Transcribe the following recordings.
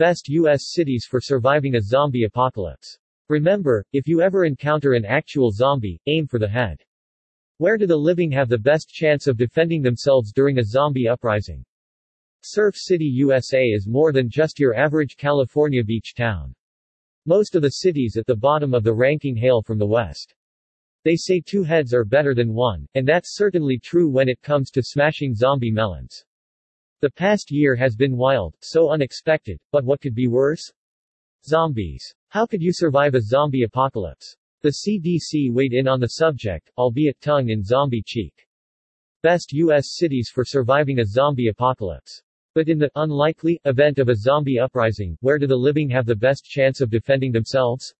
Best U.S. cities for surviving a zombie apocalypse. Remember, if you ever encounter an actual zombie, aim for the head. Where do the living have the best chance of defending themselves during a zombie uprising? Surf City, USA is more than just your average California beach town. Most of the cities at the bottom of the ranking hail from the West. They say two heads are better than one, and that's certainly true when it comes to smashing zombie melons. The past year has been wild, so unexpected, but what could be worse? Zombies. How could you survive a zombie apocalypse? The CDC weighed in on the subject, albeit tongue in zombie cheek. Best U.S. cities for surviving a zombie apocalypse. But in the unlikely event of a zombie uprising, where do the living have the best chance of defending themselves?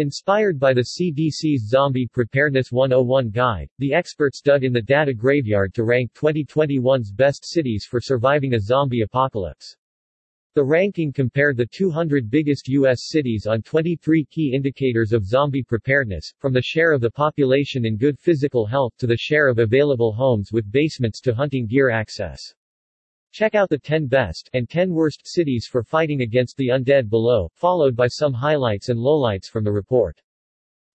Inspired by the CDC's Zombie Preparedness 101 guide, the experts dug in the data graveyard to rank 2021's best cities for surviving a zombie apocalypse. The ranking compared the 200 biggest U.S. cities on 23 key indicators of zombie preparedness, from the share of the population in good physical health to the share of available homes with basements to hunting gear access. Check out the 10 best and 10 worst cities for fighting against the undead below, followed by some highlights and lowlights from the report.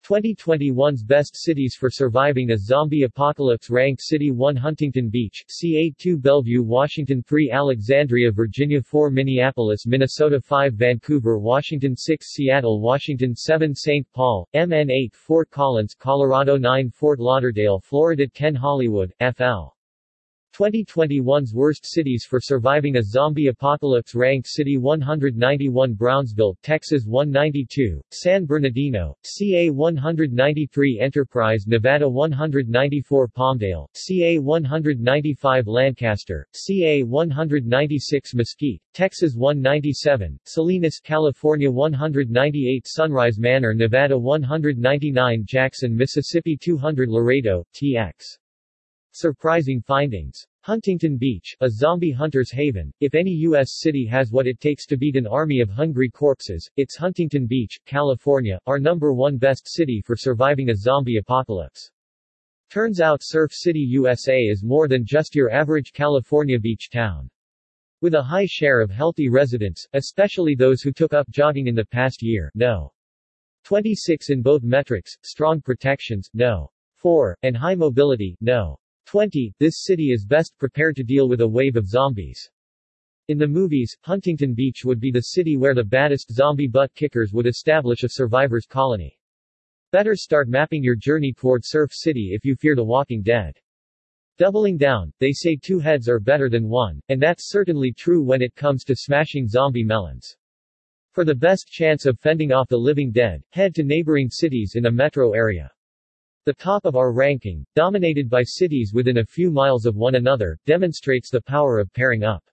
2021's Best Cities for Surviving a Zombie Apocalypse ranked City 1 Huntington Beach, CA 2 Bellevue Washington 3 Alexandria Virginia 4 Minneapolis Minnesota 5 Vancouver Washington 6 Seattle Washington 7 St. Paul, MN 8 Fort Collins Colorado 9 Fort Lauderdale Florida 10 Hollywood, FL 2021's Worst Cities for Surviving a Zombie Apocalypse ranked City 191 Brownsville, Texas 192, San Bernardino, CA 193 Enterprise Nevada 194 Palmdale, CA 195 Lancaster, CA 196 Mesquite, Texas 197, Salinas, California 198 Sunrise Manor Nevada 199 Jackson, Mississippi 200 Laredo, TX Surprising findings. Huntington Beach, a zombie hunter's haven. If any U.S. city has what it takes to beat an army of hungry corpses, it's Huntington Beach, California, our number one best city for surviving a zombie apocalypse. Turns out Surf City, USA is more than just your average California beach town. With a high share of healthy residents, especially those who took up jogging in the past year, no. 26 in both metrics, strong protections, no. 4, and high mobility, no. 20. This city is best prepared to deal with a wave of zombies. In the movies, Huntington Beach would be the city where the baddest zombie butt kickers would establish a survivors colony. Better start mapping your journey toward Surf City if you fear the walking dead. Doubling down, they say two heads are better than one, and that's certainly true when it comes to smashing zombie melons. For the best chance of fending off the living dead, head to neighboring cities in a metro area. The top of our ranking, dominated by cities within a few miles of one another, demonstrates the power of pairing up.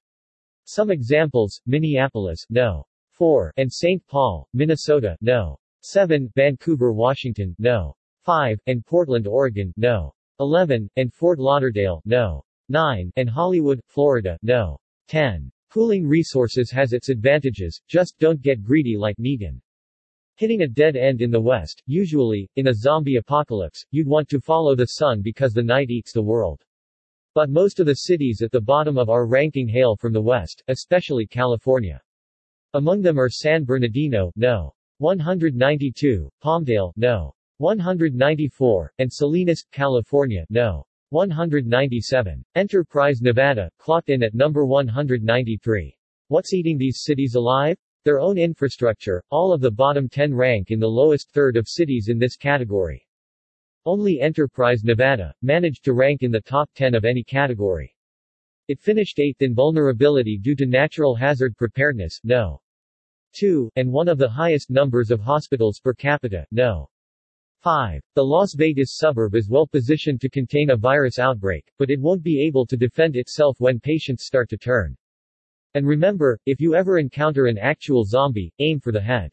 Some examples, Minneapolis, no. 4, and St. Paul, Minnesota, no. 7, Vancouver, Washington, no. 5, and Portland, Oregon, no. 11, and Fort Lauderdale, no. 9, and Hollywood, Florida, no. 10. Pooling resources has its advantages, just don't get greedy like Negan. Hitting a dead end in the west, usually, in a zombie apocalypse, you'd want to follow the sun because the night eats the world. But most of the cities at the bottom of our ranking hail from the west, especially California. Among them are San Bernardino, no. 192, Palmdale, no. 194, and Salinas, California, no. 197. Enterprise, Nevada, clocked in at number 193. What's eating these cities alive? Their own infrastructure, all of the bottom 10 rank in the lowest third of cities in this category. Only Enterprise Nevada, managed to rank in the top 10 of any category. It finished 8th in vulnerability due to natural hazard preparedness, no. 2, and one of the highest numbers of hospitals per capita, no. 5. The Las Vegas suburb is well positioned to contain a virus outbreak, but it won't be able to defend itself when patients start to turn. And remember, if you ever encounter an actual zombie, aim for the head.